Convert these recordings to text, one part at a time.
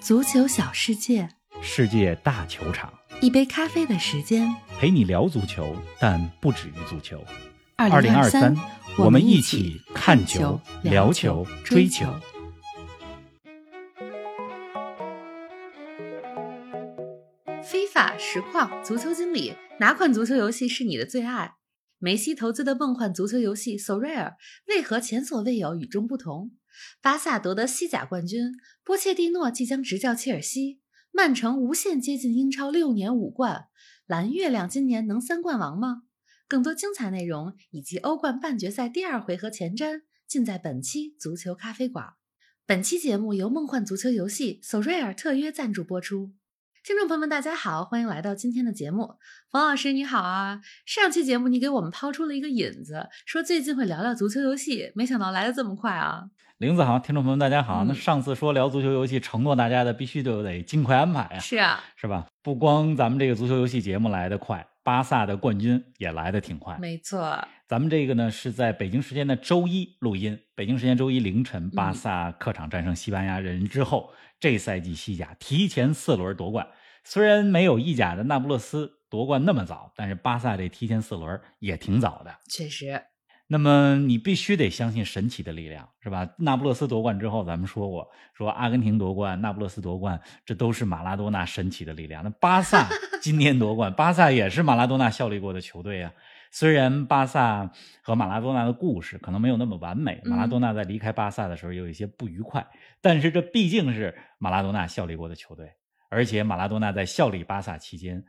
足球小世界，世界大球场，一杯咖啡的时间。陪你聊足球，但不止于足球。二零二三，我们一起看球、聊球、追球。。FIFA 实况足球经理，哪款足球游戏是你的最爱？梅西投资的梦幻足球游戏 So Rare 为何前所未有、与众不同？巴萨夺得西甲冠军，波切蒂诺即将执教切尔西，曼城无限接近英超六年五冠，蓝月亮今年能三冠王吗？更多精彩内容以及欧冠半决赛第二回合前瞻，尽在本期足球咖啡馆。本期节目由梦幻足球游戏 So Rare 特约赞助播出。听众朋友们，大家好，欢迎来到今天的节目。冯老师你好啊！上期节目你给我们抛出了一个引子，说最近会聊聊足球游戏，没想到来的这么快啊！玲子航，听众朋友们大家好。嗯那上次说聊足球游戏，承诺大家的必须就得尽快安排啊，是啊，是吧？不光咱们这个足球游戏节目来得快，巴萨的冠军也来得挺快。没错，咱们这个呢是在北京时间的周一录音，北京时间周一凌晨，巴萨客场战胜西班牙人之后，这赛季西甲提前四轮夺冠。虽然没有意甲的那不勒斯夺冠那么早，但是巴萨这提前四轮也挺早的。确实，那么你必须得相信神奇的力量，是吧？那不勒斯夺冠之后，咱们说过，说阿根廷夺冠、那不勒斯夺冠，这都是马拉多纳神奇的力量。那巴萨 今天夺冠，巴萨也是马拉多纳效力过的球队啊。虽然巴萨和马拉多纳的故事可能没有那么完美，嗯马拉多纳在离开巴萨的时候有一些不愉快，但是这毕竟是马拉多纳效力过的球队，而且马拉多纳在效力巴萨期间，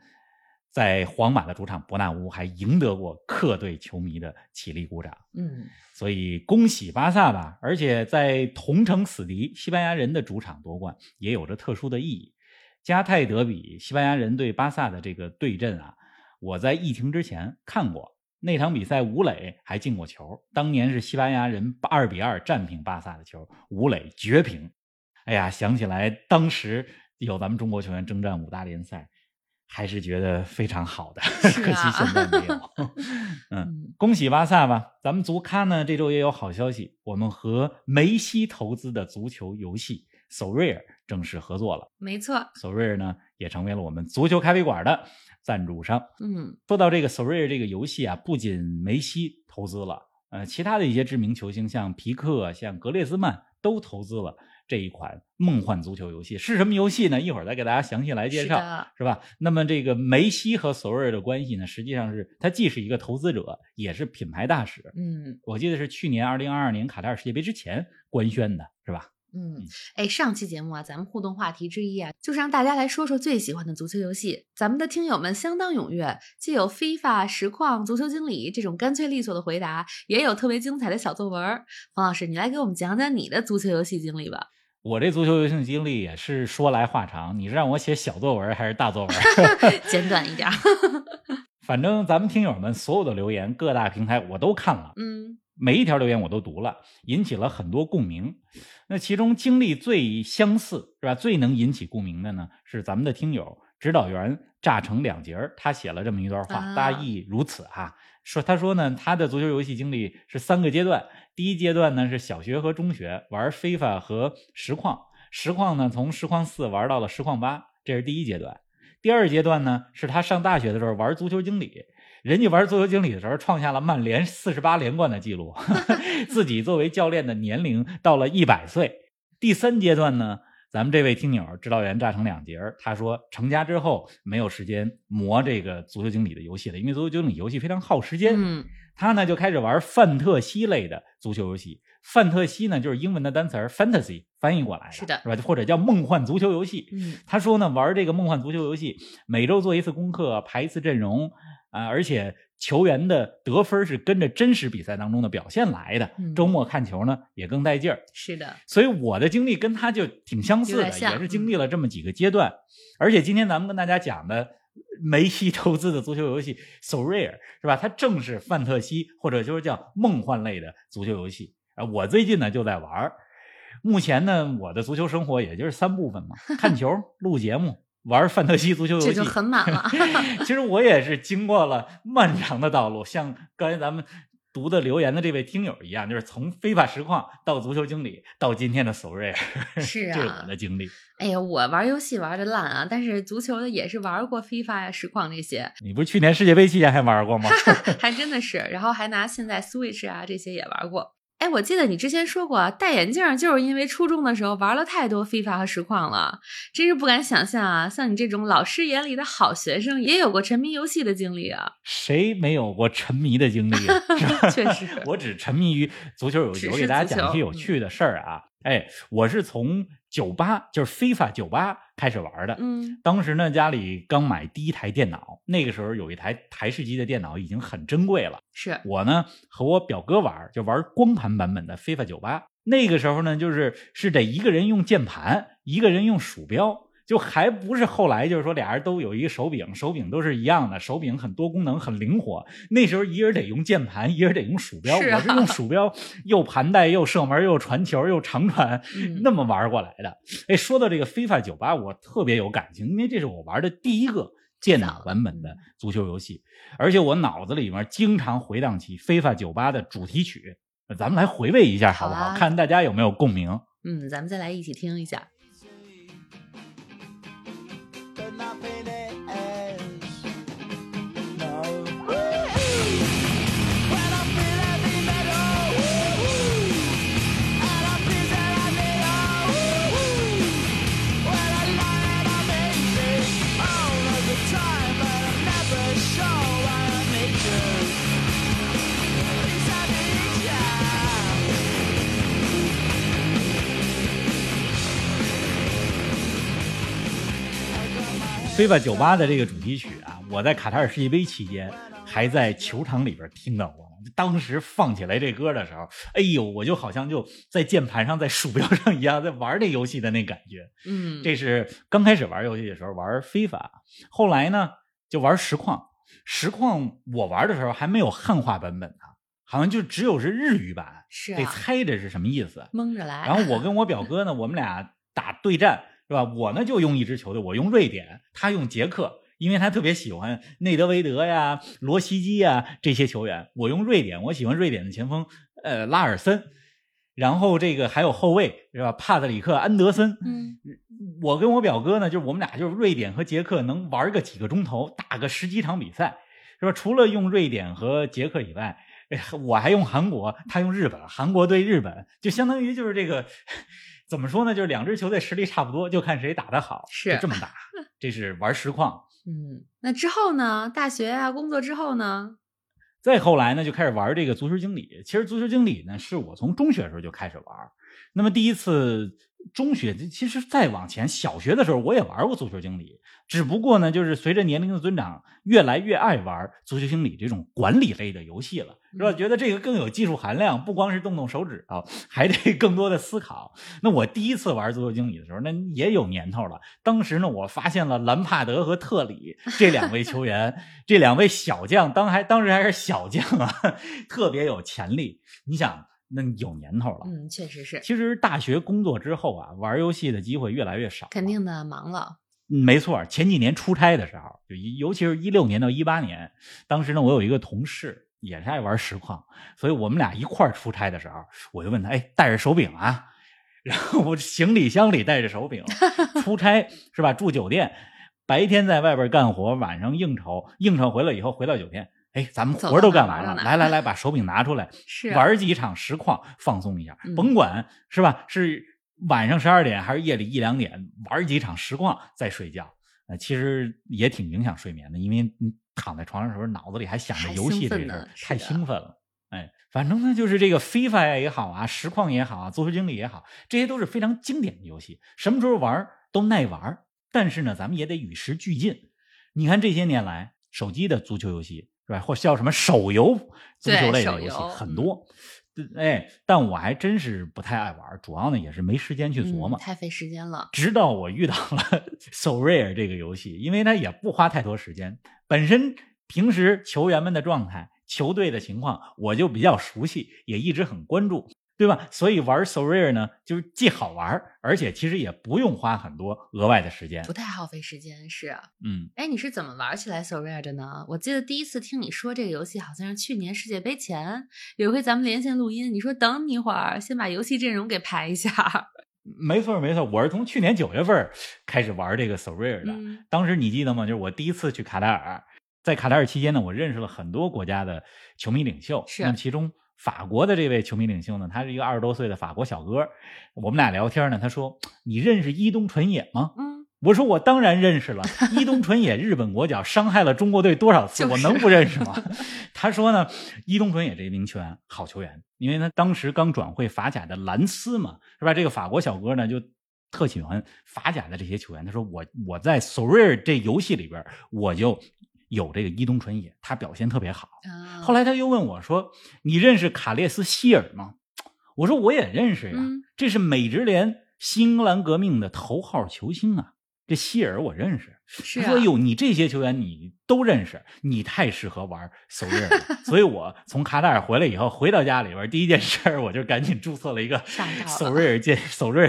在皇马的主场伯纳乌还赢得过客队球迷的起立鼓掌。嗯，所以恭喜巴萨吧！而且在同城死敌西班牙人的主场夺冠，也有着特殊的意义。加泰德比，西班牙人对巴萨的这个对阵啊，我在疫情之前看过那场比赛，吴磊还进过球。当年是西班牙人二比二战平巴萨的球，吴磊绝平。哎呀，想起来当时有咱们中国球员征战五大联赛，还是觉得非常好的。啊可惜现在没有。嗯，嗯，恭喜巴萨吧！咱们足咖呢这周也有好消息，我们和梅西投资的足球游戏 So Rare 正式合作了。没错，So Rare 呢也成为了我们足球咖啡馆的赞助商。嗯，说到这个 So Rare 这个游戏啊，不仅梅西投资了，呃，其他的一些知名球星，像皮克、像格列兹曼都投资了这一款梦幻足球游戏。是什么游戏呢？一会儿再给大家详细来介绍。是，是吧？那么这个梅西和索瑞尔的关系呢，实际上是他既是一个投资者，也是品牌大使。嗯我记得是去年二零二二年卡塔尔世界杯之前官宣的，是吧？嗯，哎，上期节目啊，咱们互动话题之一啊，就是让大家来说说最喜欢的足球游戏。咱们的听友们相当踊跃，既有 FIFA、实况、足球经理这种干脆利索的回答，也有特别精彩的小作文儿。冯老师，你来给我们讲讲你的足球游戏经历吧。我这足球游戏经历也是说来话长，你是让我写小作文还是大作文？简短一点。反正咱们听友们所有的留言，各大平台我都看了，嗯每一条留言我都读了，引起了很多共鸣。那其中经历最相似是吧？最能引起共鸣的呢，是咱们的听友指导员炸成两截儿，他写了这么一段话，啊大意如此哈。说他说呢，他的足球游戏经历是三个阶段，第一阶段呢是小学和中学玩 FIFA 和实况，实况呢从实况四玩到了实况八，这是第一阶段。第二阶段呢是他上大学的时候玩足球经理，人家玩足球经理的时候创下了曼联四十八连冠的记录，自己作为教练的年龄到了一百岁。第三阶段呢，咱们这位听友指导员炸成两截儿，他说成家之后没有时间磨这个足球经理的游戏了，因为足球经理游戏非常耗时间。嗯他呢就开始玩范特西类的足球游戏。范特西呢就是英文的单词儿 fantasy 翻译过来的，是的是吧？或者叫梦幻足球游戏。嗯他说呢，玩这个梦幻足球游戏，每周做一次功课，排一次阵容啊、而且球员的得分是跟着真实比赛当中的表现来的。嗯周末看球呢也更带劲儿。是的，所以我的经历跟他就挺相似的，也是经历了这么几个阶段。而且今天咱们跟大家讲的梅西 投资的足球游戏 So Rare 是吧？它正是范特西或者就是叫梦幻类的足球游戏啊。我最近呢就在玩儿。目前呢，我的足球生活也就是三部分嘛：看球、录节目、玩范特西足球游戏。这就很满了。其实我也是经过了漫长的道路，像刚才咱们读的留言的这位听友一样，就是从非法实况到足球经理到今天的 So Rare，是啊，这是我的经历。哎呀，我玩游戏玩的烂啊，但是足球的也是玩过 FIFA 呀、实况这些，你不是去年世界杯期间还玩过吗？还真的是，然后还拿现在 Switch 啊这些也玩过。哎，我记得你之前说过，戴眼镜就是因为初中的时候玩了太多 FIFA 和实况了，真是不敢想象啊！像你这种老师眼里的好学生，也有过沉迷游戏的经历啊？谁没有过沉迷的经历？确实，我只沉迷于足球游戏。我给大家讲一些有趣的事儿啊！哎，我是从酒吧，就是非法酒吧开始玩的。嗯，当时呢，家里刚买第一台电脑，那个时候有一台台式机的电脑已经很珍贵了。是我呢和我表哥玩，就玩光盘版本的非法酒吧。那个时候呢，就是是得一个人用键盘，一个人用鼠标。就还不是后来，就是说俩人都有一个手柄，手柄都是一样的，手柄很多功能，很灵活。那时候一人得用键盘，一人得用鼠标。是啊、我是用鼠标，又盘带，又射门，又传球，又长传，嗯、那么玩过来的。哎，说到这个非法酒吧，我特别有感情，因为这是我玩的第一个电脑版本的足球游戏，而且我脑子里面经常回荡起非法酒吧的主题曲。咱们来回味一下好不好？好啊、看大家有没有共鸣。嗯，咱们再来一起听一下。非法酒吧的这个主题曲啊，我在卡塔尔世界杯期间还在球场里边听到过。当时放起来这歌的时候，哎呦，我就好像就在键盘上、在鼠标上一样，在玩这游戏的那感觉。嗯，这是刚开始玩游戏的时候玩非法，后来呢就玩实况。实况我玩的时候还没有汉化版本呢，好像就只有是日语版，是、啊、得猜着是什么意思，蒙着来。然后我跟我表哥呢，我们俩打对战。是吧？我呢就用一支球队，我用瑞典，他用捷克，因为他特别喜欢内德维德呀、罗西基呀这些球员。我用瑞典，我喜欢瑞典的前锋呃拉尔森，然后这个还有后卫是吧？帕特里克安德森。嗯，我跟我表哥呢，就是我们俩就是瑞典和捷克能玩个几个钟头，打个十几场比赛，是吧？除了用瑞典和捷克以外，我还用韩国，他用日本，韩国对日本，就相当于就是这个。怎么说呢？就是两支球队实力差不多，就看谁打得好，是这么打。这是玩实况。嗯，那之后呢？大学啊，工作之后呢？再后来呢，就开始玩这个足球经理。其实足球经理呢，是我从中学的时候就开始玩。那么第一次中学，其实再往前，小学的时候我也玩过足球经理，只不过呢，就是随着年龄的增长，越来越爱玩足球经理这种管理类的游戏了。是吧？觉得这个更有技术含量，不光是动动手指头，还得更多的思考。那我第一次玩足球经理的时候，那也有年头了。当时呢，我发现了兰帕德和特里 这两位球员，这两位小将，当还当时还是小将啊，特别有潜力。你想，那有年头了。嗯，确实是。其实大学工作之后啊，玩游戏的机会越来越少。肯定的，忙了。没错，前几年出差的时候，就尤其是一六年到一八年，当时呢，我有一个同事。也是爱玩实况，所以我们俩一块儿出差的时候，我就问他：“哎，带着手柄啊？” 然后我行李箱里带着手柄，出差是吧？住酒店，白天在外边干活，晚上应酬，应酬回来以后回到酒店，哎，咱们活都干完了，来来 来，把手柄拿出来，是玩几场实况，放松一下，嗯甭管是吧？是晚上十二点还是夜里一两点，玩几场实况再睡觉。呃，其实也挺影响睡眠的，因为你躺在床上的时候，脑子里还想着游戏这事儿，太兴奋了。哎，反正呢，就是这个 FIFA 也好啊，实况也好啊，足球经理也好，这些都是非常经典的游戏，什么时候玩都耐玩。但是呢，咱们也得与时俱进。你看这些年来，手机的足球游戏是吧，或叫什么手游足球类的游戏很多。哎，但我还真是不太爱玩，主要呢也是没时间去琢磨，嗯、太费时间了。直到我遇到了 So Rare 这个游戏，因为它也不花太多时间，本身平时球员们的状态、球队的情况我就比较熟悉，也一直很关注。对吧？所以玩 So Rare 呢，就是既好玩，而且其实也不用花很多额外的时间不。太耗费时间，是啊。嗯，哎，你是怎么玩起来 So Rare 的呢？我记得第一次听你说这个游戏，好像是去年世界杯前，有一回咱们连线录音，你说等你一会儿，先把游戏阵容给排一下。没错没错，我是从去年九月份开始玩这个 So Rare 的。嗯当时你记得吗？就是我第一次去卡塔尔，在卡塔尔期间呢，我认识了很多国家的球迷领袖。是那么其中法国的这位球迷领袖呢，他是一个二十多岁的法国小哥。我们俩聊天呢，他说：“你认识伊东纯也吗？”嗯，我说我当然认识了，伊东纯也日本国脚，伤害了中国队多少次，就是我能不认识吗？他说呢，伊东纯也这名球员好球员，因为他当时刚转会法甲的兰斯嘛，是吧？这个法国小哥呢就特喜欢法甲的这些球员。他说我我在 s o r a r 这游戏里边我就有这个伊东纯也，他表现特别好。啊，后来他又问我说：“你认识卡列斯希尔吗？”我说：“我也认识呀，嗯这是美职联新英格兰革命的头号球星啊。这希尔我认识。”是啊他说：“，哟，你这些球员你都认识，你太适合玩 s o r a r 了。”所以，我从卡塔尔回来以后，回到家里边第一件事儿，我就赶紧注册了一个上道了 s o r a r 建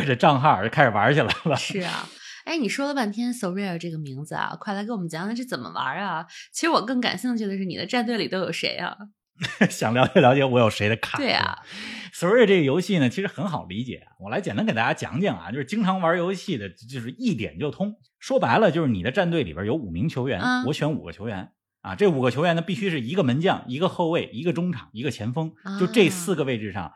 的账号，就开始玩起来了。是啊。哎，你说了半天 So Rare 这个名字啊，快来给我们讲讲这怎么玩啊？其实我更感兴趣的是你的战队里都有谁啊？想了解了解我有谁的卡？对啊 s o r r y 这个游戏呢，其实很好理解。我来简单给大家讲讲啊，就是经常玩游戏的，就是一点就通。说白了，就是你的战队里边有五名球员，嗯我选五个球员啊，这五个球员呢必须是一个门将、一个后卫、一个中场、一个前锋，就这啊四个位置上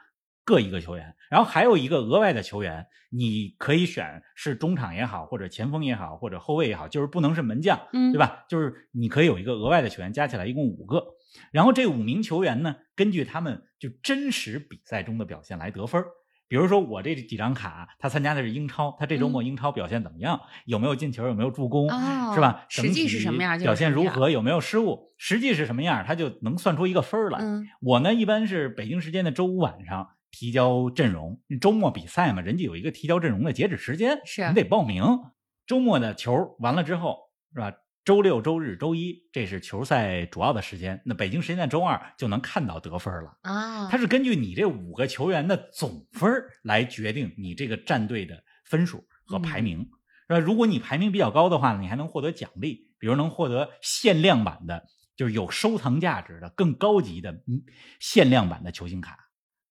各一个球员。然后还有一个额外的球员，你可以选是中场也好，或者前锋也好，或者后卫也好，就是不能是门将，嗯，对？吧？就是你可以有一个额外的球员，加起来一共五个。然后这五名球员呢，根据他们就真实比赛中的表现来得分儿。比如说我这几张卡，他参加的是英超，他这周末英超表现怎么样？有没有进球？有没有助攻？哦是吧？实际是什么样表现如何？有没有失误？实际是什么样？他就能算出一个分儿来。嗯我呢，一般是北京时间的周五晚上提交阵容，周末比赛嘛，人家有一个提交阵容的截止时间，是你得报名。周末的球完了之后，是吧？周六、周日、周一，这是球赛主要的时间。那北京时间的周二就能看到得分了。啊，它是根据你这五个球员的总分来决定你这个战队的分数和排名，是吧？如果你排名比较高的话呢，你还能获得奖励，比如能获得限量版的，就是有收藏价值的、更高级的嗯限量版的球星卡。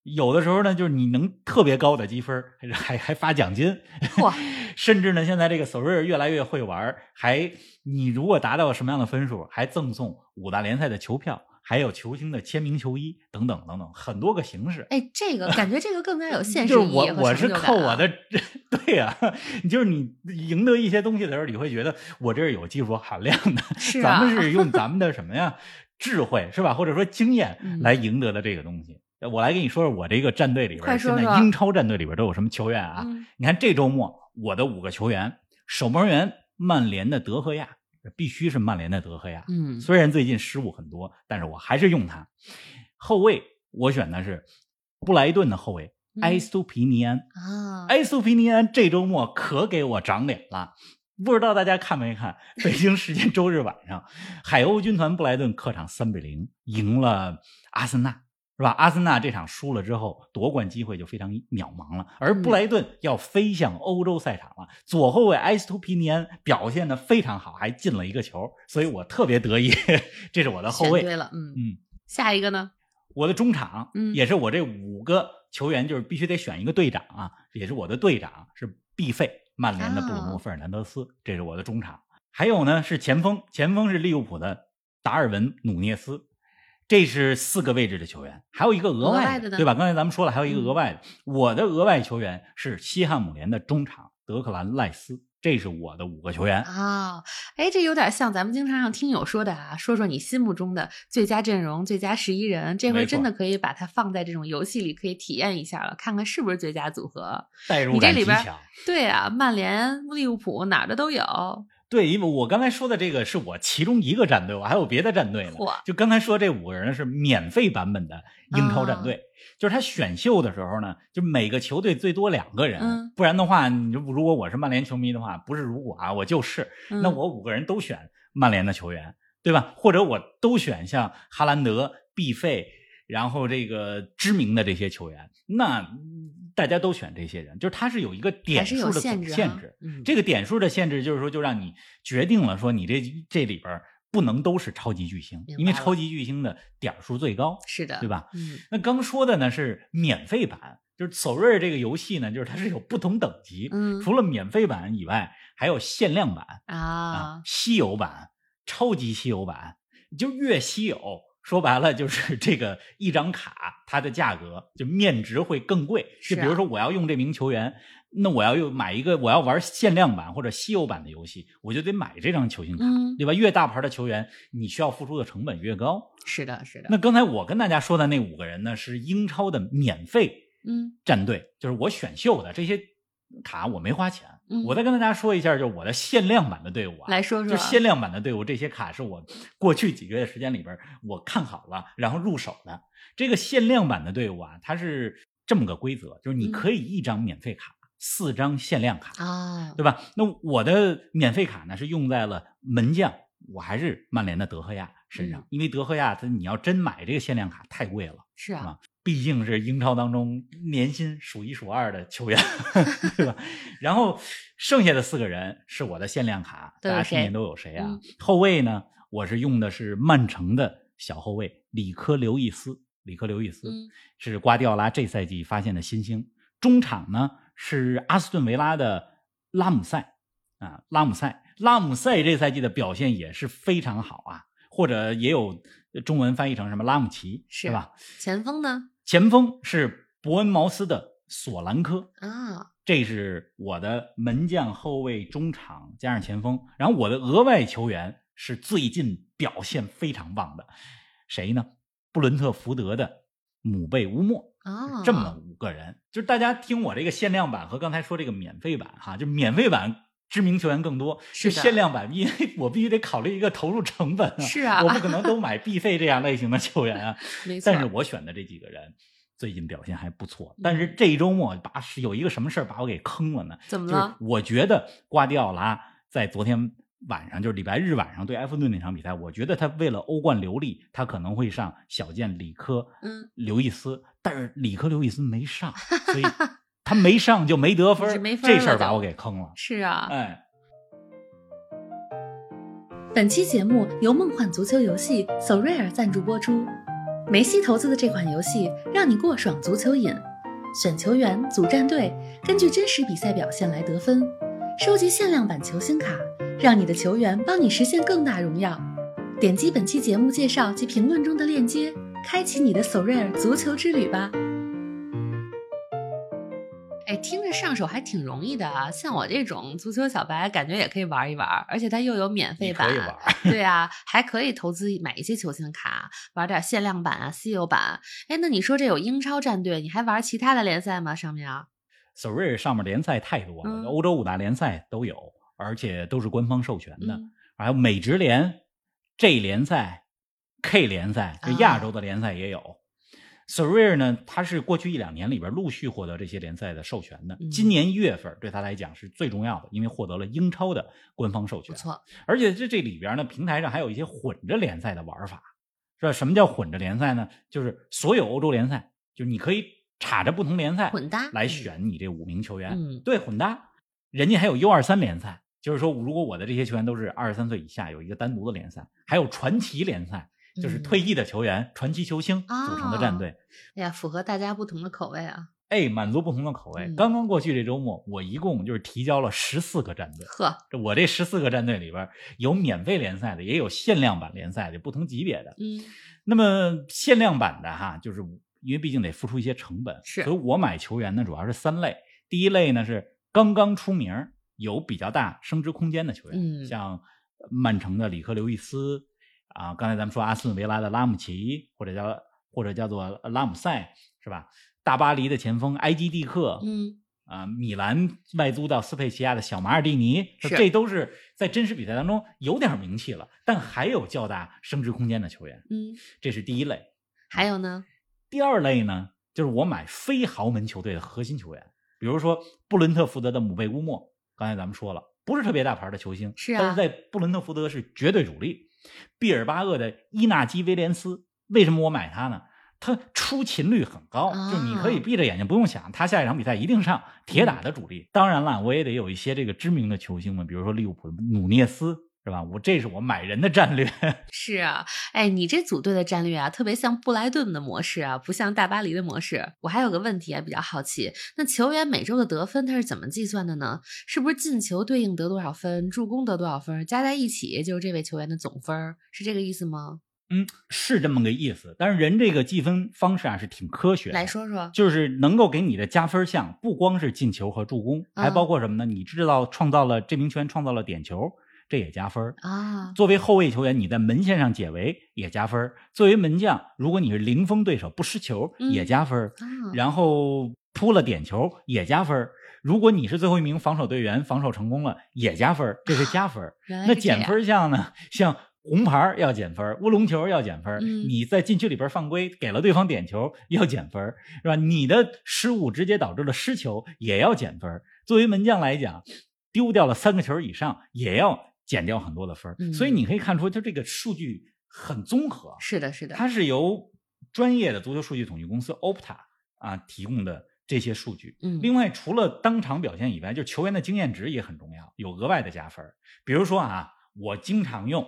有的时候呢，就是你能特别高的积分，还还还发奖金，哇甚至呢，现在这个 s o r r 越来越会玩，还你如果达到什么样的分数，还赠送五大联赛的球票，还有球星的签名球衣等等等等，很多个形式。哎，这个感觉这个更加有现实就是意义和我我是靠我的，对呀、就是你赢得一些东西的时候，你会觉得我这是有技术含量的，是啊咱们是用咱们的什么呀智慧是吧，或者说经验嗯来赢得的这个东西。我来跟你说说我这个战队里边，说说现在英超战队里边都有什么球员啊？嗯你看这周末我的五个球员，守门员曼联的德赫亚，必须是曼联的德赫亚。嗯虽然最近失误很多，但是我还是用他。后卫我选的是布莱顿的后卫嗯埃斯图皮尼安。啊，埃斯图皮尼安这周末可给我长脸了。不知道大家看没看？北京时间周日晚上，海鸥军团布莱顿客场三比零赢了阿森纳，是吧？阿森纳这场输了之后，夺冠机会就非常渺茫了。而布莱顿要飞向欧洲赛场了。左后卫埃斯图皮尼安表现的非常好，还进了一个球，所以我特别得意。这是我的后卫。对了，嗯嗯，下一个呢？我的中场，嗯也是我这五个球员，就是必须得选一个队长啊，也是我的队长是必费曼联的布鲁诺哦·费尔南德斯，这是我的中场。还有呢是前锋，前锋是利物浦的达尔文·努涅斯，这是四个位置的球员，还有一个额外的呢对吧？刚才咱们说了，还有一个嗯额外的，我的额外球员是西汉姆联的中场德克兰·赖斯，这是我的五个球员。啊，哎，这有点像咱们经常让听友说的啊，说说你心目中的最佳阵容、最佳十一人，这回真的可以把它放在这种游戏里，可以体验一下了，看看是不是最佳组合。代入你这里边感极强。对啊，曼联、利物浦哪儿的都有。对，因为我刚才说的这个是我其中一个战队，我还有别的战队呢嚯。就刚才说这五个人是免费版本的英超战啊队，就是他选秀的时候呢，就每个球队最多两个人，嗯不然的话，你就如果我是曼联球迷的话，不是如果啊，我就是，嗯那我五个人都选曼联的球员，对吧？或者我都选像哈兰德、毕费、然后这个知名的这些球员，那大家都选这些人，就是他是有一个点数的限制限制。嗯，这个点数的限制就是说，就让你决定了说你这这里边不能都是超级巨星，因为超级巨星的点数最高，是的，对？吧？嗯那刚说的呢是免费版，就是索瑞这个游戏呢，就是它是有不同等级，嗯除了免费版以外，还有限量版啊啊，、稀有版、超级稀有版，就越稀有，说白了就是这个一张卡它的价格就面值会更贵。就比如说我要用这名球员，那我要又买一个我要玩限量版或者稀有版的游戏，我就得买这张球星卡，嗯对吧？越大牌的球员，你需要付出的成本越高。是的，是的，那刚才我跟大家说的那五个人呢，是英超的免费嗯战队，就是我选秀的这些卡我没花钱。嗯，我再跟大家说一下，就是我的限量版的队伍啊，来说说就限量版的队伍，这些卡是我过去几个月时间里边我看好了，然后入手的。这个限量版的队伍啊，它是这么个规则，就是你嗯可以一张免费卡，四张限量卡，啊，对吧？那我的免费卡呢是用在了门将，我还是曼联的德赫亚身上，嗯因为德赫亚他你要真买这个限量卡太贵了。是啊啊，毕竟是英超当中年薪数一数二的球员，对吧？然后剩下的四个人是我的限量卡，大家心里都有谁啊？嗯后卫呢，我是用的是曼城的小后卫里科刘易斯，里科刘易斯、嗯是瓜迪奥拉这赛季发现的新星。中场呢是阿斯顿维拉的拉姆塞啊，拉姆塞，拉姆塞这赛季的表现也是非常好啊，或者也有中文翻译成什么拉姆齐，是是吧？前锋呢？前锋是伯恩茅斯的索兰科，啊，这是我的门将、后卫、中场加上前锋。然后我的额外球员是最近表现非常棒的，谁呢？布伦特福德的姆贝乌莫。啊，这么五个人，就是大家听我这个限量版和刚才说这个免费版哈，就免费版知名球员更多，是限量版，因为 我必须得考虑一个投入成本啊，是啊。我不可能都买必费这样类型的球员啊。没错，但是我选的这几个人最近表现还不错。嗯，但是这一周末把有一个什么事儿把我给坑了呢？就是怎么了？我觉得瓜迪奥拉在昨天晚上，就是礼拜日晚上对埃弗顿那场比赛，我觉得他为了欧冠留力，他可能会上小将里科嗯，刘易斯，但是里科刘易斯没上，所以他没上就没得分这事儿把我给坑了。是啊。哎，本期节目由梦幻足球游戏 So Rare 赞助播出。梅西投资的这款游戏让你过爽足球瘾，选球员、组战队，根据真实比赛表现来得分，收集限量版球星卡，让你的球员帮你实现更大荣耀。点击本期节目介绍及评论中的链接，开启你的 So Rare 足球之旅吧。哎，听着上手还挺容易的啊！像我这种足球小白，感觉也可以玩一玩，而且它又有免费版，可以玩。对啊，还可以投资买一些球星卡，玩点限量版啊、稀有版。哎，那你说这有英超战队，你还玩其他的联赛吗？上面啊？？Sorry，上面联赛太多了，嗯欧洲五大联赛都有，而且都是官方授权的。嗯还有美职联、J 联赛、K 联赛，就啊亚洲的联赛也有。R 呢，它是过去一两年里边陆续获得这些联赛的授权的。嗯今年一月份对他来讲是最重要的，因为获得了英超的官方授权。不错，而且这这里边呢，平台上还有一些混着联赛的玩法，是吧？什么叫混着联赛呢？就是所有欧洲联赛，就是你可以插着不同联赛混搭来选你这五名球员。嗯对，混搭。人家还有 U 二三联赛，就是说，如果我的这些球员都是二十三岁以下，有一个单独的联赛，还有传奇联赛，就是嗯退役的球员、传奇球星组成的战队。哎呀，符合大家不同的口味啊。哎，满足不同的口味。嗯刚刚过去这周末，我一共就是提交了十四个战队。呵，这我这十四个战队里边有免费联赛的，也有限量版联赛的，不同级别的。嗯那么限量版的哈，就是因为毕竟得付出一些成本，是所以我买球员呢主要是三类。第一类呢是刚刚出名，有比较大升值空间的球员，嗯像曼城的里克刘易斯啊，刚才咱们说阿斯顿维拉的拉姆齐，或者叫或者叫做拉姆塞，是吧？大巴黎的前锋埃基蒂克，嗯啊，米兰外租到斯佩齐亚的小马尔蒂尼，这都是在真实比赛当中有点名气了，但还有较大升值空间的球员，嗯，这是第一类。还有呢？第二类呢，就是我买非豪门球队的核心球员，比如说布伦特福德的姆贝乌莫，刚才咱们说了，不是特别大牌的球星，是啊但是在布伦特福德是绝对主力。毕尔巴鄂的伊纳基威廉斯，为什么我买他呢？他出勤率很高，啊就你可以闭着眼睛不用想，他下一场比赛一定上，铁嗯打的主力。当然了，我也得有一些这个知名的球星们，比如说利物浦的努涅斯，是吧？我这是我买人的战略。是啊，哎，你这组队的战略啊，特别像布莱顿的模式啊，不像大巴黎的模式。我还有个问题啊，比较好奇，那球员每周的得分他是怎么计算的呢？是不是进球对应得多少分，助攻得多少分，加在一起就是这位球员的总分？是这个意思吗？嗯，是这么个意思。但是人这个计分方式啊是挺科学的。来说说。就是能够给你的加分项，不光是进球和助攻，还嗯包括什么呢？你知道创造了这名球员创造了点球，这也加分儿。啊，作为后卫球员，你在门线上解围也加分儿。作为门将，如果你是零封对手不失球嗯也加分儿。啊然后扑了点球也加分儿。如果你是最后一名防守队员，防守成功了也加分儿，这是加分儿。那减分项呢？像红牌儿要减分儿，乌龙球要减分儿，嗯你在禁区里边犯规给了对方点球要减分儿，是吧？你的失误直接导致了失球也要减分儿。作为门将来讲，丢掉了三个球以上也要减掉很多的分儿。嗯所以你可以看出，它这个数据很综合，是的，是的，它是由专业的足球数据统计公司 Opta 啊提供的这些数据。嗯，另外，除了当场表现以外，就球员的经验值也很重要，有额外的加分儿。比如说啊，我经常用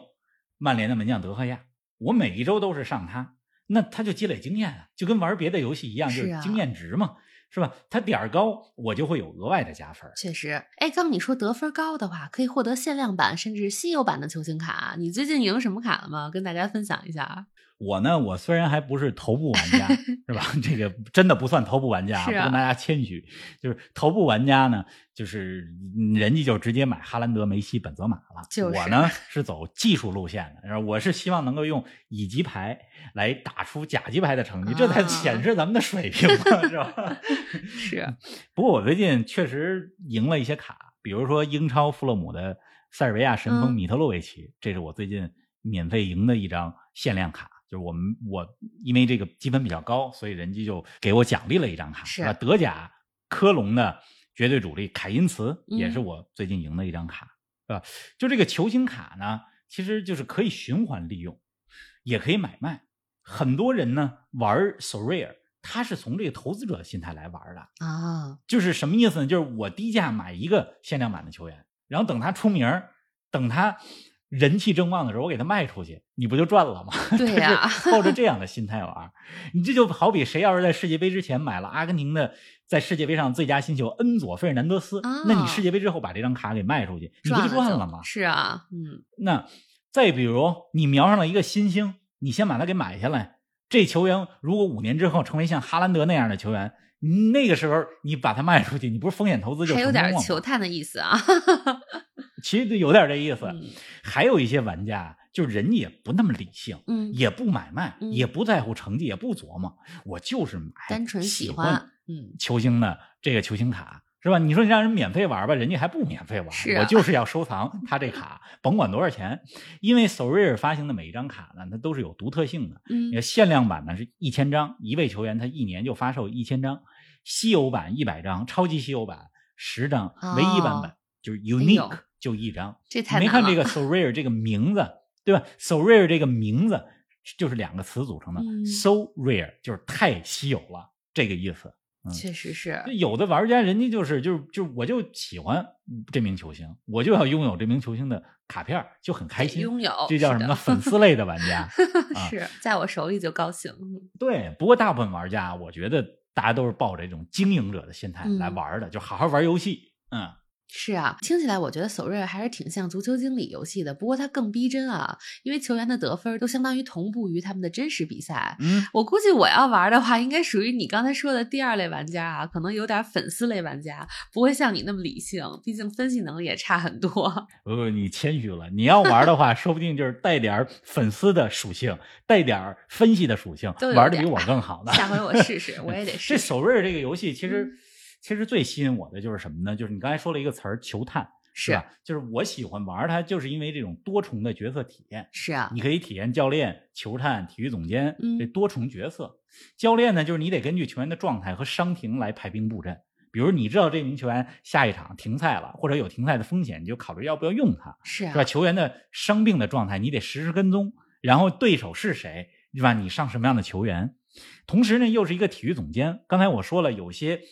曼联的门将德赫亚，我每一周都是上他，那他就积累经验啊，就跟玩别的游戏一样，就是啊经验值嘛，是吧？他点儿高，我就会有额外的加分儿。确实，哎，刚你说得分高的话，可以获得限量版甚至稀有版的球星卡。你最近赢什么卡了吗？跟大家分享一下。我呢，我虽然还不是头部玩家，是吧？这个真的不算头部玩家，不跟大家谦虚。就是头部玩家呢，就是嗯人家就直接买哈兰德、梅西、本泽马了。就是我呢是走技术路线的，然后我是希望能够用乙级牌来打出甲级牌的成绩，这才啊显示咱们的水平嘛，是吧？是，不过我最近确实赢了一些卡，比如说英超富勒姆的塞尔维亚神锋嗯米特洛维奇，这是我最近免费赢的一张限量卡。就是我们我因为这个积分比较高，所以人家就给我奖励了一张卡，是吧？德甲科隆的绝对主力凯因茨嗯也是我最近赢的一张卡，是吧？就这个球星卡呢，其实就是可以循环利用，也可以买卖。很多人呢玩 Sorare，他是从这个投资者的心态来玩的，啊，就是什么意思呢？就是我低价买一个限量版的球员，然后等他出名儿，等他人气正旺的时候，我给他卖出去，你不就赚了吗？对呀抱着这样的心态玩，你这就好比谁要是在世界杯之前买了阿根廷的在世界杯上最佳新秀恩佐费尔南德斯，啊那你世界杯之后把这张卡给卖出去，你不就赚了吗？是啊，嗯，那再比如你瞄上了一个新星，你先把他给买下来，这球员如果五年之后成为像哈兰德那样的球员，那个时候你把他卖出去，你不是风险投资就还有点球探的意思啊。其实有点这意思。嗯还有一些玩家，就是人也不那么理性，嗯，也不买卖，嗯也不在乎成绩，也不琢磨，我就是买单纯喜喜欢，嗯，球星的这个球星卡。是吧？你说你让人免费玩吧，人家还不免费玩。是啊我就是要收藏他这卡，甭管多少钱，因为 Sorare 发行的每一张卡呢，它都是有独特性的。嗯你看限量版呢是一千张，一位球员他一年就发售一千张；稀有版一百张，超级稀有版十张，唯一版本、就是 unique、就一张。这太难没看这个 So Rare 这个名字，对吧？So Rare 这个名字就是两个词组成的、嗯 s o Rare 就是太稀有了这个意思。嗯确实是有的玩家人家就是就是就是我就喜欢这名球星，我就要拥有这名球星的卡片，就很开心。拥有，这叫什么呢？粉丝类的玩家。啊是在我手里就高兴。嗯对，不过大部分玩家，我觉得大家都是抱着一种经营者的心态嗯来玩的，就好好玩游戏。嗯，是啊，听起来我觉得索瑞尔还是挺像足球经理游戏的，不过它更逼真啊，因为球员的得分都相当于同步于他们的真实比赛。嗯，我估计我要玩的话，应该属于你刚才说的第二类玩家啊，可能有点粉丝类玩家，不会像你那么理性，毕竟分析能力也差很多。不，你谦虚了。你要玩的话，说不定就是带点粉丝的属性，带点分析的属性玩的比我更好呢。下回我试试，我也得 这试试。首瑞这个游戏，其实、嗯其实最吸引我的就是什么呢？就是你刚才说了一个词儿“球探”，是吧？就是我喜欢玩它，就是因为这种多重的角色体验。是啊，你可以体验教练、球探、体育总监嗯这多重角色。教练呢，就是你得根据球员的状态和伤停来排兵布阵。比如你知道这名球员下一场停赛了，或者有停赛的风险，你就考虑要不要用他，是啊是吧？，球员的伤病的状态你得实时跟踪，然后对手是谁，是吧？你上什么样的球员？同时呢，又是一个体育总监。刚才我说了，有些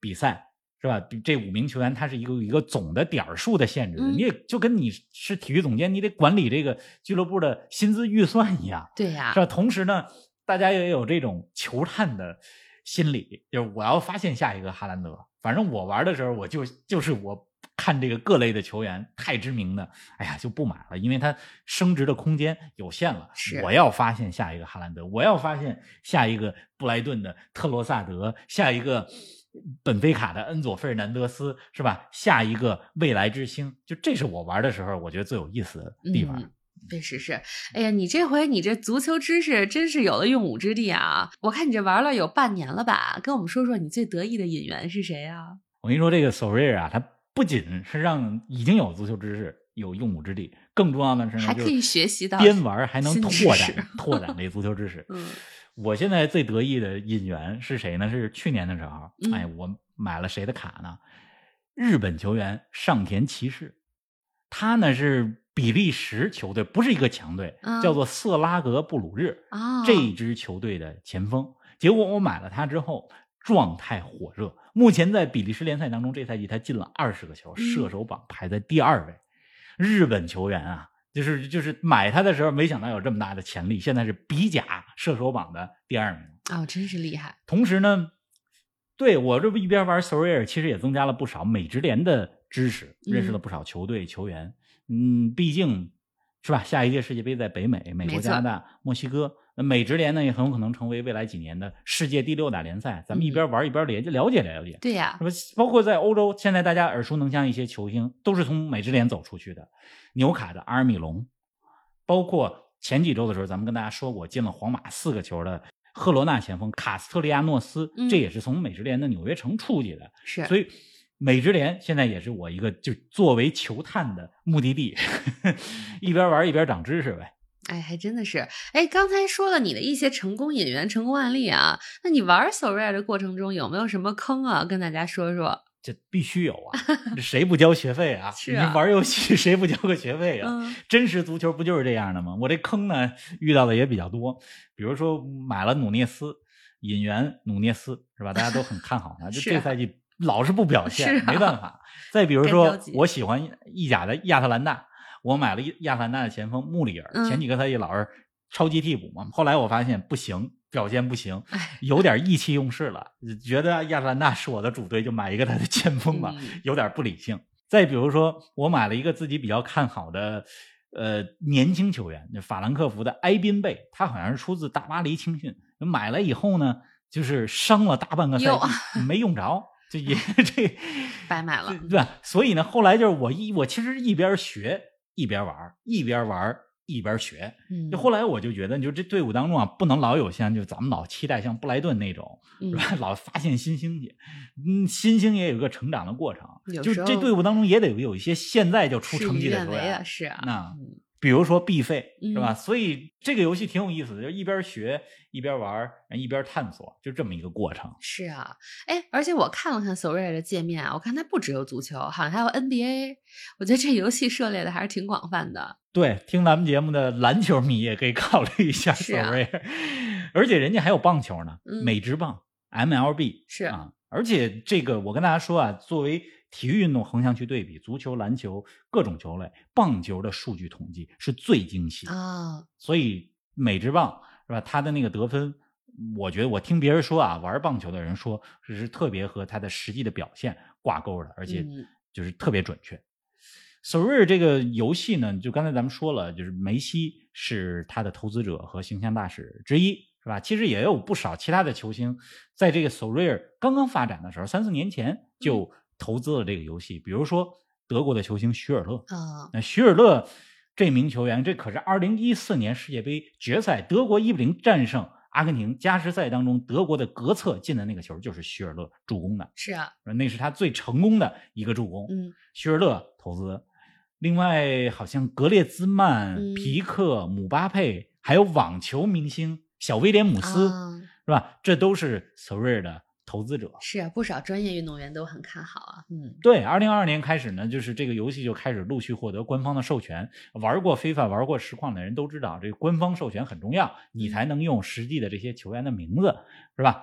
比赛是吧？这五名球员他是一个一个总的点数的限制你也就跟你是体育总监，你得管理这个俱乐部的薪资预算一样，对呀、是吧？同时呢，大家也有这种球探的心理，就是我要发现下一个哈兰德。反正我玩的时候，我就就是我看这个各类的球员太知名的，哎呀就不买了，因为他升值的空间有限了。是我要发现下一个哈兰德，我要发现下一个布莱顿的特罗萨德，下一个本菲卡的恩佐费尔南德斯，是吧？下一个未来之星，就这是我玩的时候，我觉得最有意思的地方。嗯确实是，哎呀，你这回你这足球知识真是有了用武之地啊！我看你这玩了有半年了吧？跟我们说说你最得意的引援是谁啊？我跟你说，这个 o r r 啊，他不仅是让已经有足球知识有用武之地，更重要的是呢，还可以学习到边玩还能拓展拓展这足球知识。嗯我现在最得意的引援是谁呢？是去年的时候，嗯哎，我买了谁的卡呢？日本球员上田骑士，他呢是比利时球队，不是一个强队，嗯叫做色拉格布鲁日。啊，这支球队的前锋。结果我买了他之后，状态火热。目前在比利时联赛当中，这赛季他进了二十个球，嗯射手榜排在第二位。日本球员啊，就是就是买他的时候，没想到有这么大的潜力，现在是比甲射手榜的第二名。哦，真是厉害。同时呢，对我这不一边玩 s o r r 其实也增加了不少美职联的知识，认识了不少球队球员。嗯，毕竟是吧？下一届世界杯在北美，美国、加拿大、墨西哥，那美职联呢也很有可能成为未来几年的世界第六大联赛。咱们一边玩一边了解了解了解。对呀、是吧？包括在欧洲，现在大家耳熟能详一些球星都是从美职联走出去的，纽卡的阿尔米隆，包括前几周的时候，咱们跟大家说过进了皇马四个球的赫罗纳前锋卡斯特利亚诺斯，嗯这也是从美职联的纽约城出去的，是，所以。美职联现在也是我一个就作为球探的目的地，一边玩一边长知识呗。哎，还真的是。哎，刚才说了你的一些成功引援、成功案例啊，那你玩 s o r r 的过程中有没有什么坑啊？跟大家说说。这必须有啊，这谁不交学费啊？是啊你玩游戏 谁不交个学费啊？嗯真实足球不就是这样的吗？我这坑呢遇到的也比较多，比如说买了努涅斯，引援努涅斯是吧？大家都很看好他，就这赛季老是不表 现，啊没办法。再比如说，我喜欢意甲的亚特兰大，我买了亚特兰大的前锋穆里尔，嗯前几个赛季老是超级替补嘛，后来我发现不行，表现不行哎，有点意气用事了，觉得亚特兰大是我的主队，就买一个他的前锋吧。嗯有点不理性。再比如说，我买了一个自己比较看好的呃年轻球员，法兰克福的埃宾贝，他好像是出自大巴黎青训，买来以后呢，就是伤了大半个赛季，没用着，就也 这白买了。对吧？所以呢，后来就是我一我其实一边学一边玩，一边玩一边学。嗯，就后来我就觉得，就这队伍当中啊，不能老有像就咱们老期待像布莱顿那种，嗯是吧？老发现新星去，嗯，新星也有一个成长的过程，就这队伍当中也得有一些现在就出成绩的球员，是啊。那嗯比如说必费是吧？嗯所以这个游戏挺有意思的，就一边学一边玩，一边探索，就这么一个过程。是啊，哎，而且我看了看 s o r r 的界面啊，我看它不只有足球，好像还有 NBA。我觉得这游戏涉猎的还是挺广泛的。对，听咱们节目的篮球迷也可以考虑一下是啊 Sorry，、而且人家还有棒球呢，嗯美职棒 MLB 是啊，而且这个我跟大家说啊，作为体育运动横向去对比，足球、篮球各种球类，棒球的数据统计是最精细的，啊，所以美职棒是吧？他的那个得分。我觉得我听别人说啊，玩棒球的人说这是特别和他的实际的表现挂钩的，而且嗯就是特别准确。s o r r 这个游戏呢，就刚才咱们说了，就是梅西是他的投资者和形象大使之一，是吧？其实也有不少其他的球星，在这个 s o r r 刚刚发展的时候，三四年前就投资了这个游戏，比如说德国的球星徐尔勒，啊，那徐尔勒这名球员，这可是二零一四年世界杯决赛德国一比零战胜阿根廷加时赛当中德国的格策进的那个球，就是徐尔勒助攻的，是啊，那是他最成功的一个助攻。嗯。徐尔勒投资，另外好像格列兹曼、嗯。皮克、姆巴佩，还有网球明星小威廉姆斯，啊。是吧？这都是 s o r r 的投资者。是啊，不少专业运动员都很看好啊。嗯，对，二零二二年开始呢，就是这个游戏就开始陆续获得官方的授权。玩过非法、玩过实况的人都知道，这个官方授权很重要，你才能用实际的这些球员的名字，是吧？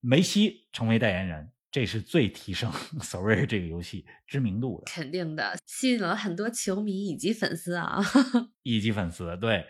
梅西成为代言人。这是最提升 Sorry 这个游戏知名度的，肯定的，吸引了很多球迷以及粉丝啊，以及粉丝。对，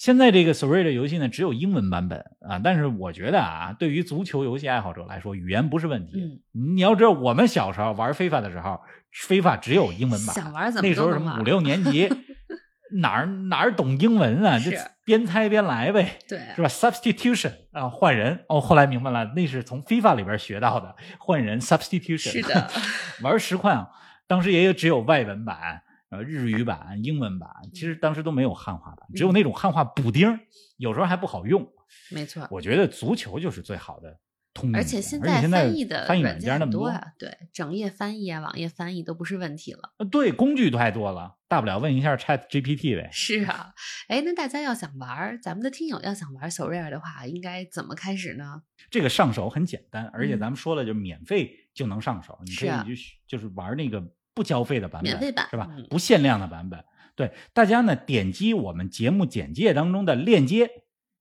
现在这个 Sorry 的游戏呢，只有英文版本啊，但是我觉得啊，对于足球游戏爱好者来说，语言不是问题。嗯，你要知道，我们小时候玩非法的时候，非法只有英文版，想玩怎么那时候什么五六年级。哪儿哪儿懂英文啊？就边猜边来呗，对，是吧？Substitution 啊，换人哦。后来明白了，那是从 FIFA 里边学到的换人 Substitution。是的，玩实况，当时也有只有外文版、呃日语版、英文版，其实当时都没有汉化版，只有那种汉化补丁，有时候还不好用。没错，我觉得足球就是最好的。通而且现在翻译的翻译软件那么多啊，对，整页翻译啊，网页翻译都不是问题了。对，工具太多了，大不了问一下 Chat GPT 呗。是啊，哎，那大家要想玩，咱们的听友要想玩 Sorare 的话，应该怎么开始呢？这个上手很简单，而且咱们说了，就免费就能上手，你可以就就是玩那个不交费的版本，免费版是吧？不限量的版本。对，大家呢点击我们节目简介当中的链接，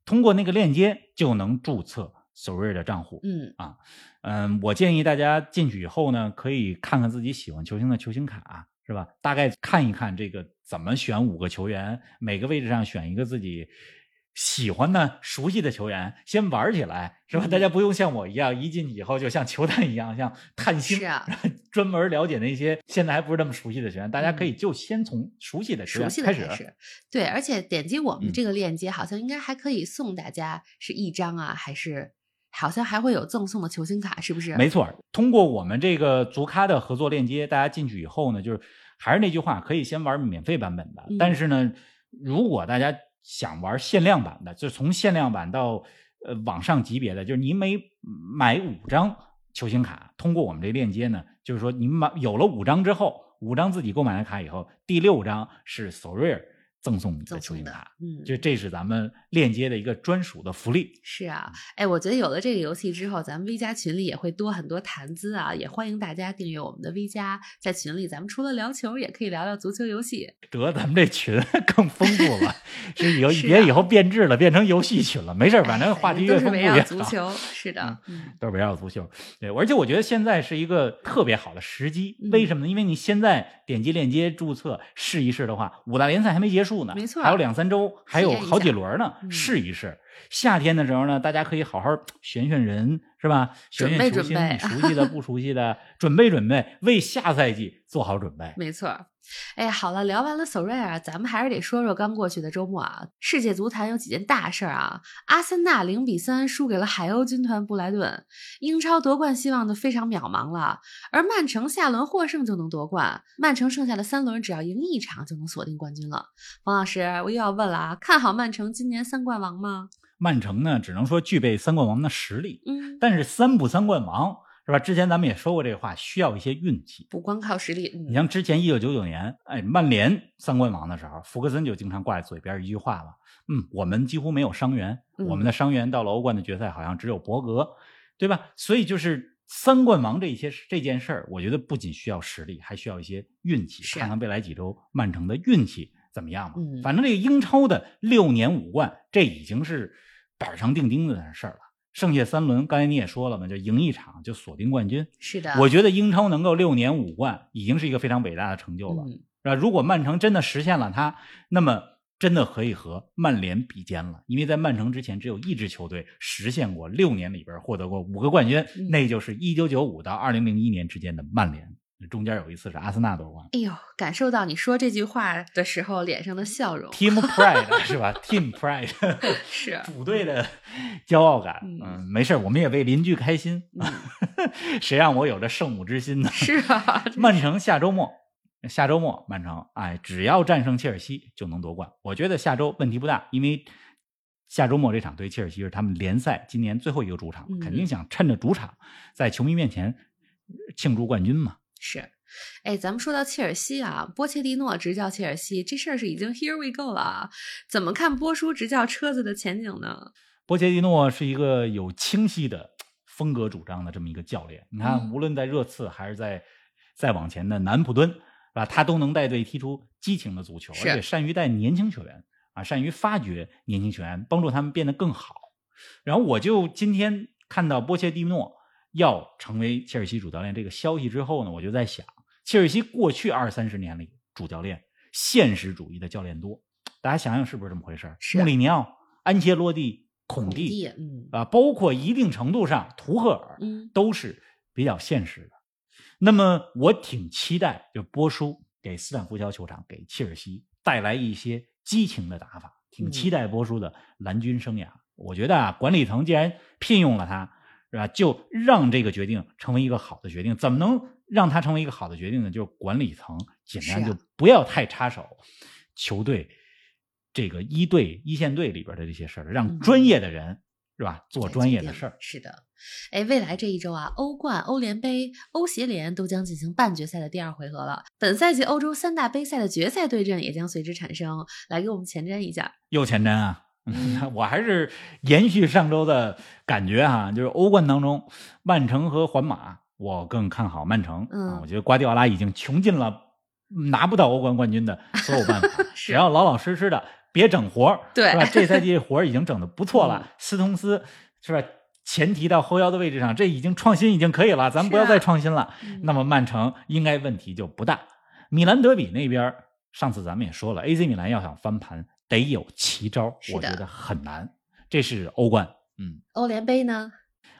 通过那个链接就能注册。索瑞的账户，嗯啊，嗯，我建议大家进去以后呢，可以看看自己喜欢球星的球星卡，是吧？大概看一看这个怎么选五个球员，每个位置上选一个自己喜欢呢、熟悉的球员，先玩起来，是吧？大家不用像我一样，一进去以后就像球探一样，像探星，专门了解那些现在还不是那么熟悉的球员。大家可以就先从熟悉的球员开始，对，而且点击我们这个链接，好像应该还可以送大家是一张啊，还是？好像还会有赠送的球星卡，是不是？没错，通过我们这个足咖的合作链接，大家进去以后呢，就是还是那句话，可以先玩免费版本的。但是呢，如果大家想玩限量版的，就从限量版到呃往上级别的，就是你每买五张球星卡，通过我们这链接呢，就是说你买有了五张之后，五张自己购买的卡以后，第六张是 Sorare。赠送你的球星卡，嗯，就这是咱们链接的一个专属的福利。是啊，哎，我觉得有了这个游戏之后，咱们 V 加群里也会多很多谈资啊，也欢迎大家订阅我们的 V 加，在群里咱们除了聊球，也可以聊聊足球游戏。得，咱们这群 更丰富了，是以后别以后变质了，变成游戏群了。没事，反正话题越丰富越好。足球是的，都是围绕足球。对，而且我觉得现在是一个特别好的时机，为什么呢？因为你现在点击链接注册试一试的话，五大联赛还没结束。呢，没错，还有两三周，还有好几轮呢，试一试。夏天的时候呢，大家可以好好选选人，是吧？选选球星，熟悉的、不熟悉的，准备准备，为下赛季做好准备。没错。哎，好了，聊完了 Sorare，咱们还是得说说刚过去的周末啊。世界足坛有几件大事儿啊。阿森纳零比三输给了海鸥军团布莱顿，英超夺冠希望就非常渺茫了。而曼城下轮获胜就能夺冠，曼城剩下的三轮只要赢一场就能锁定冠军了。冯老师，我又要问了啊，看好曼城今年三冠王吗？曼城呢，只能说具备三冠王的实力，嗯，但是三不三冠王。是吧？之前咱们也说过这个话，需要一些运气，不光靠实力。你像之前一九九九年，哎，曼联三冠王的时候，福克森就经常挂在嘴边一句话了：“嗯，我们几乎没有伤员，我们的伤员到了欧冠的决赛好像只有博格，对吧？”所以就是三冠王这些这件事儿，我觉得不仅需要实力，还需要一些运气。看看未来几周曼城的运气怎么样吧。反正这个英超的六年五冠，这已经是板上钉钉的事儿了。剩下三轮，刚才你也说了嘛，就赢一场就锁定冠军。是的，我觉得英超能够六年五冠，已经是一个非常伟大的成就了，是吧？如果曼城真的实现了它，那么真的可以和曼联比肩了，因为在曼城之前，只有一支球队实现过六年里边获得过五个冠军，那就是一九九五到二零零一年之间的曼联。中间有一次是阿森纳夺冠。哎呦，感受到你说这句话的时候脸上的笑容。Team pride 是吧？Team pride 是主队的骄傲感。嗯，没事我们也为邻居开心。谁让我有着圣母之心呢？是啊。曼城下周末，下周末曼城，哎，只要战胜切尔西就能夺冠。我觉得下周问题不大，因为下周末这场对切尔西是他们联赛今年最后一个主场，肯定想趁着主场在球迷面前庆祝冠军嘛。是，哎，咱们说到切尔西啊，波切蒂诺执教切尔西这事儿是已经 here we go 了。怎么看波叔执教车子的前景呢？波切蒂诺是一个有清晰的风格主张的这么一个教练。你看，嗯无论在热刺还是在再往前的南普敦，是吧？他都能带队踢出激情的足球，而且善于带年轻球员啊，善于发掘年轻球员，帮助他们变得更好。然后我就今天看到波切蒂诺要成为切尔西主教练这个消息之后呢，我就在想，切尔西过去二三十年里主教练现实主义的教练多，大家想想是不是这么回事？是穆里尼奥、安切洛蒂、孔蒂，嗯啊，包括一定程度上图赫尔，嗯，都是比较现实的。那么我挺期待，就波叔给斯坦福桥球场给切尔西带来一些激情的打法，挺期待波叔的蓝军生涯。我觉得啊，管理层既然聘用了他，是吧？就让这个决定成为一个好的决定。怎么能让他成为一个好的决定呢？就是管理层尽量是啊就不要太插手球队这个一队一线队里边的这些事儿，让嗯专业的人、是吧做专业的事儿。是的，哎，未来这一周啊，欧冠、欧联杯、欧协联都将进行半决赛的第二回合了。本赛季欧洲三大杯赛的决赛对阵也将随之产生。来给我们前瞻一下。又前瞻啊！嗯 我还是延续上周的感觉哈、就是欧冠当中，曼城和皇马，我更看好曼城、嗯啊。我觉得瓜迪奥拉已经穷尽了拿不到欧冠冠军的所有办法，只要老老实实的，别整活儿，对是吧？这赛季活儿已经整的不错了，嗯斯通斯是吧？前提到后腰的位置上，这已经创新已经可以了，咱们不要再创新了。嗯那么曼城应该问题就不大。米兰德比那边，上次咱们也说了，AC 米兰要想翻盘，得有奇招，我觉得很难。这是欧冠，嗯，欧联杯呢？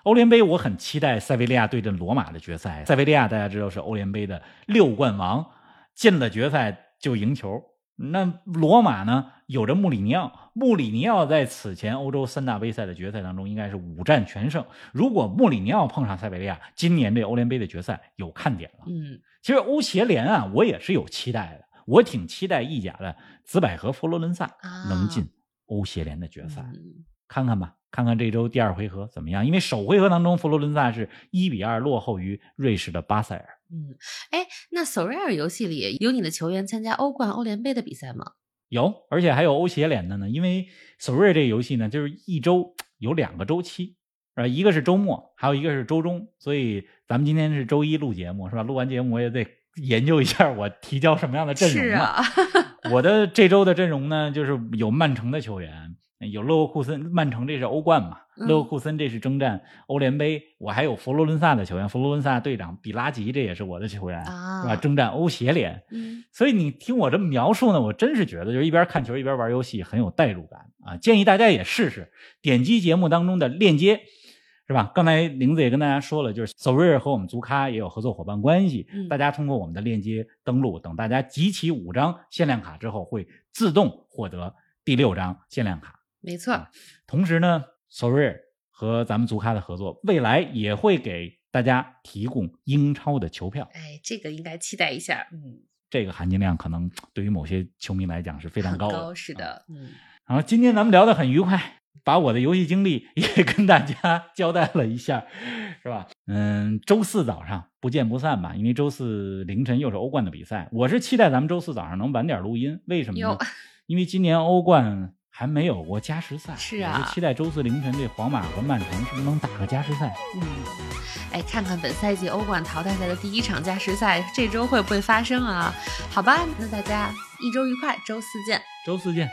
欧联杯我很期待塞维利亚对阵罗马的决赛。塞维利亚大家知道是欧联杯的六冠王，进了决赛就赢球。那罗马呢，有着穆里尼奥，穆里尼奥在此前欧洲三大杯赛的决赛当中应该是五战全胜。如果穆里尼奥碰上塞维利亚，今年这欧联杯的决赛有看点了。嗯，其实欧协联啊，我也是有期待的，我挺期待意甲的紫百合佛罗伦萨啊能进欧协联的决赛，嗯看看吧，看看这周第二回合怎么样。因为首回合当中，佛罗伦萨是一比二落后于瑞士的巴塞尔。嗯，哎，那索瑞尔游戏里有你的球员参加欧冠、欧联杯的比赛吗？有，而且还有欧协联的呢。因为索瑞这个游戏呢，就是一周有两个周期，啊？一个是周末，还有一个是周中。所以咱们今天是周一录节目，是吧？录完节目我也得研究一下我提交什么样的阵容啊，我的这周的阵容呢，就是有曼城的球员，有勒沃库森，曼城这是欧冠嘛，嗯勒沃库森这是征战欧联杯，我还有佛罗伦萨的球员，佛罗伦萨队长比拉吉这也是我的球员，啊是吧？征战欧协联，嗯，所以你听我这么描述呢，我真是觉得就是一边看球一边玩游戏，很有代入感啊！建议大家也试试，点击节目当中的链接。是吧？刚才玲子也跟大家说了，就是 s o r r 和我们足咖也有合作伙伴关系。嗯大家通过我们的链接登录，等大家集齐五张限量卡之后，会自动获得第六张限量卡。没错，同时呢 s o r r 和咱们足咖的合作，未来也会给大家提供英超的球票。哎，这个应该期待一下，嗯，这个含金量可能对于某些球迷来讲是非常高的。高，是的，嗯，然后今天咱们聊得很愉快，把我的游戏经历也 跟大家 交代了一下，是吧？嗯，周四早上不见不散吧，因为周四凌晨又是欧冠的比赛，我是期待咱们周四早上能晚点录音，为什么呢？因为今年欧冠还没有过加时赛，是啊我是期待周四凌晨这皇马和曼城是不是能打个加时赛？嗯，哎，看看本赛季欧冠淘汰赛的第一场加时赛，这周会不会发生啊？好吧，那大家一周愉快，周四见。周四见。